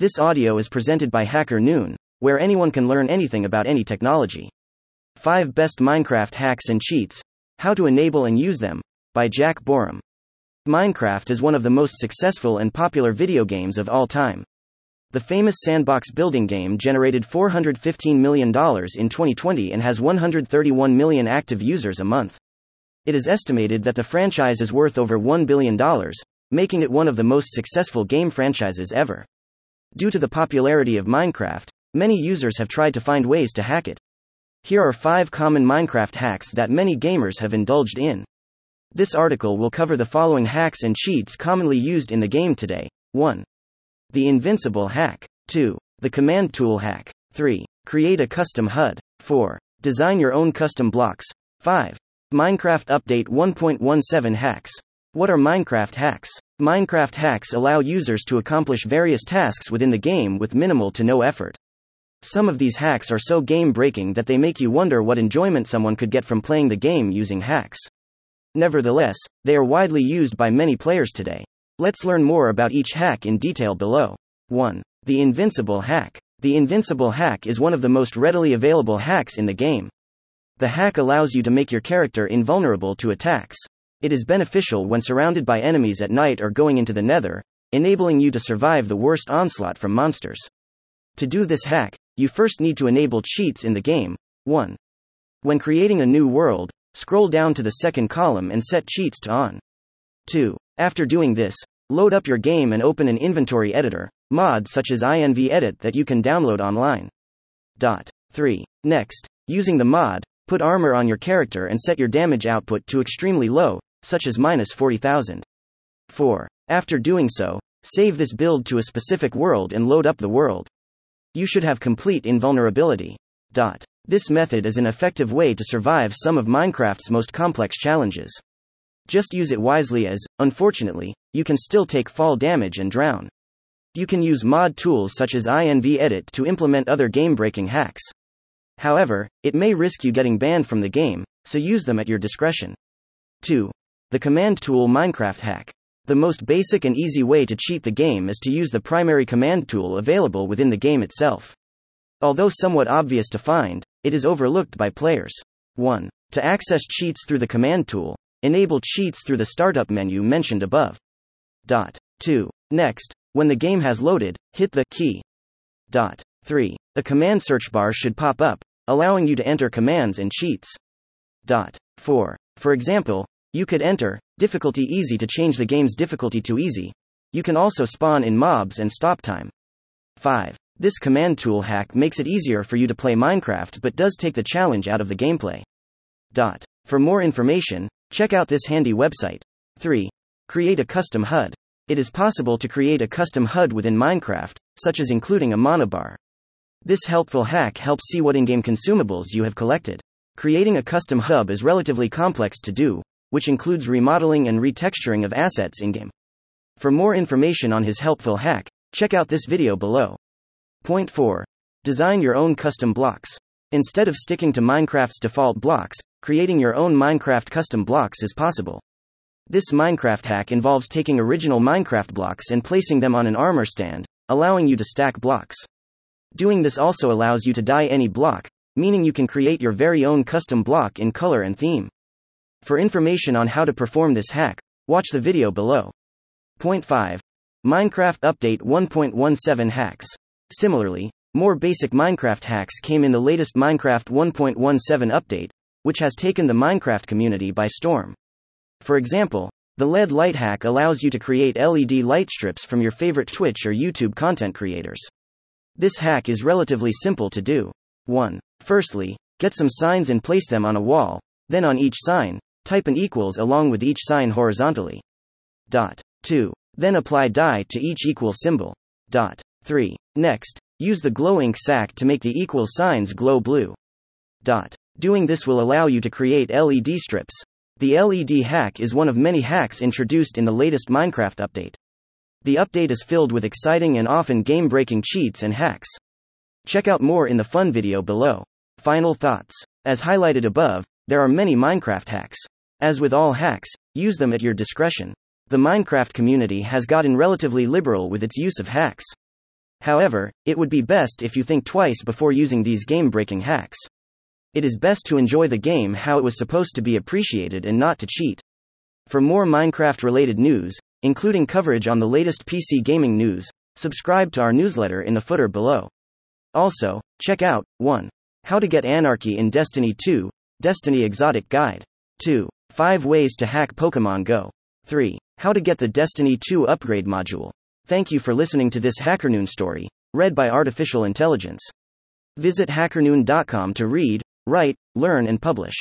This audio is presented by Hacker Noon, where anyone can learn anything about any technology. 5 Best Minecraft Hacks and Cheats How to Enable and Use Them, by Jack Boreham. Minecraft is one of the most successful and popular video games of all time. The famous sandbox building game generated $415 million in 2020 and has 131 million active users a month. It is estimated that the franchise is worth over $1 billion, making it one of the most successful game franchises ever. Due to the popularity of Minecraft, many users have tried to find ways to hack it. Here are 5 common Minecraft hacks that many gamers have indulged in. This article will cover the following hacks and cheats commonly used in the game today 1. The Invincible Hack. 2. The Command Tool Hack. 3. Create a custom HUD. 4. Design your own custom blocks. 5. Minecraft Update 1.17 Hacks. What are Minecraft hacks? Minecraft hacks allow users to accomplish various tasks within the game with minimal to no effort. Some of these hacks are so game breaking that they make you wonder what enjoyment someone could get from playing the game using hacks. Nevertheless, they are widely used by many players today. Let's learn more about each hack in detail below. 1. The Invincible Hack. The Invincible Hack is one of the most readily available hacks in the game. The hack allows you to make your character invulnerable to attacks. It is beneficial when surrounded by enemies at night or going into the nether, enabling you to survive the worst onslaught from monsters. To do this hack, you first need to enable cheats in the game. 1. When creating a new world, scroll down to the second column and set cheats to on. 2. After doing this, load up your game and open an inventory editor, mod such as InvEdit that you can download online. Dot. 3. Next, using the mod, put armor on your character and set your damage output to extremely low, such as minus 40,000. 4. After doing so, save this build to a specific world and load up the world. You should have complete invulnerability. Dot. This method is an effective way to survive some of Minecraft's most complex challenges. Just use it wisely as, unfortunately, you can still take fall damage and drown. You can use mod tools such as InvEdit to implement other game breaking hacks. However, it may risk you getting banned from the game, so use them at your discretion. 2. The command tool Minecraft hack. The most basic and easy way to cheat the game is to use the primary command tool available within the game itself. Although somewhat obvious to find, it is overlooked by players. 1. To access cheats through the command tool, enable cheats through the startup menu mentioned above. Dot. 2. Next, when the game has loaded, hit the key. Dot. 3. A command search bar should pop up, allowing you to enter commands and cheats. Dot. 4. For example, you could enter difficulty easy to change the game's difficulty to easy. You can also spawn in mobs and stop time. 5. This command tool hack makes it easier for you to play Minecraft but does take the challenge out of the gameplay. Dot. For more information, check out this handy website. 3. Create a custom HUD. It is possible to create a custom HUD within Minecraft, such as including a monobar. This helpful hack helps see what in game consumables you have collected. Creating a custom HUD is relatively complex to do, which includes remodeling and retexturing of assets in game. For more information on his helpful hack, check out this video below. Point 4. Design your own custom blocks. Instead of sticking to Minecraft's default blocks, creating your own Minecraft custom blocks is possible. This Minecraft hack involves taking original Minecraft blocks and placing them on an armor stand, allowing you to stack blocks. Doing this also allows you to dye any block, meaning you can create your very own custom block in color and theme. For information on how to perform this hack, watch the video below. Point 5. Minecraft Update 1.17 Hacks. Similarly, more basic Minecraft hacks came in the latest Minecraft 1.17 update, which has taken the Minecraft community by storm. For example, the LED light hack allows you to create LED light strips from your favorite Twitch or YouTube content creators. This hack is relatively simple to do. 1. Firstly, get some signs and place them on a wall, then on each sign, Type an equals along with each sign horizontally. Dot. 2. Then apply dye to each equal symbol. Dot. 3. Next, use the glow ink sac to make the equal signs glow blue. Dot. Doing this will allow you to create LED strips. The LED hack is one of many hacks introduced in the latest Minecraft update. The update is filled with exciting and often game breaking cheats and hacks. Check out more in the fun video below. Final thoughts. As highlighted above, there are many Minecraft hacks. As with all hacks, use them at your discretion. The Minecraft community has gotten relatively liberal with its use of hacks. However, it would be best if you think twice before using these game breaking hacks. It is best to enjoy the game how it was supposed to be appreciated and not to cheat. For more Minecraft related news, including coverage on the latest PC gaming news, subscribe to our newsletter in the footer below. Also, check out 1. How to get Anarchy in Destiny 2, Destiny Exotic Guide. 2. 5 ways to hack Pokemon Go. 3. How to get the Destiny 2 upgrade module. Thank you for listening to this HackerNoon story, read by Artificial Intelligence. Visit hackerNoon.com to read, write, learn, and publish.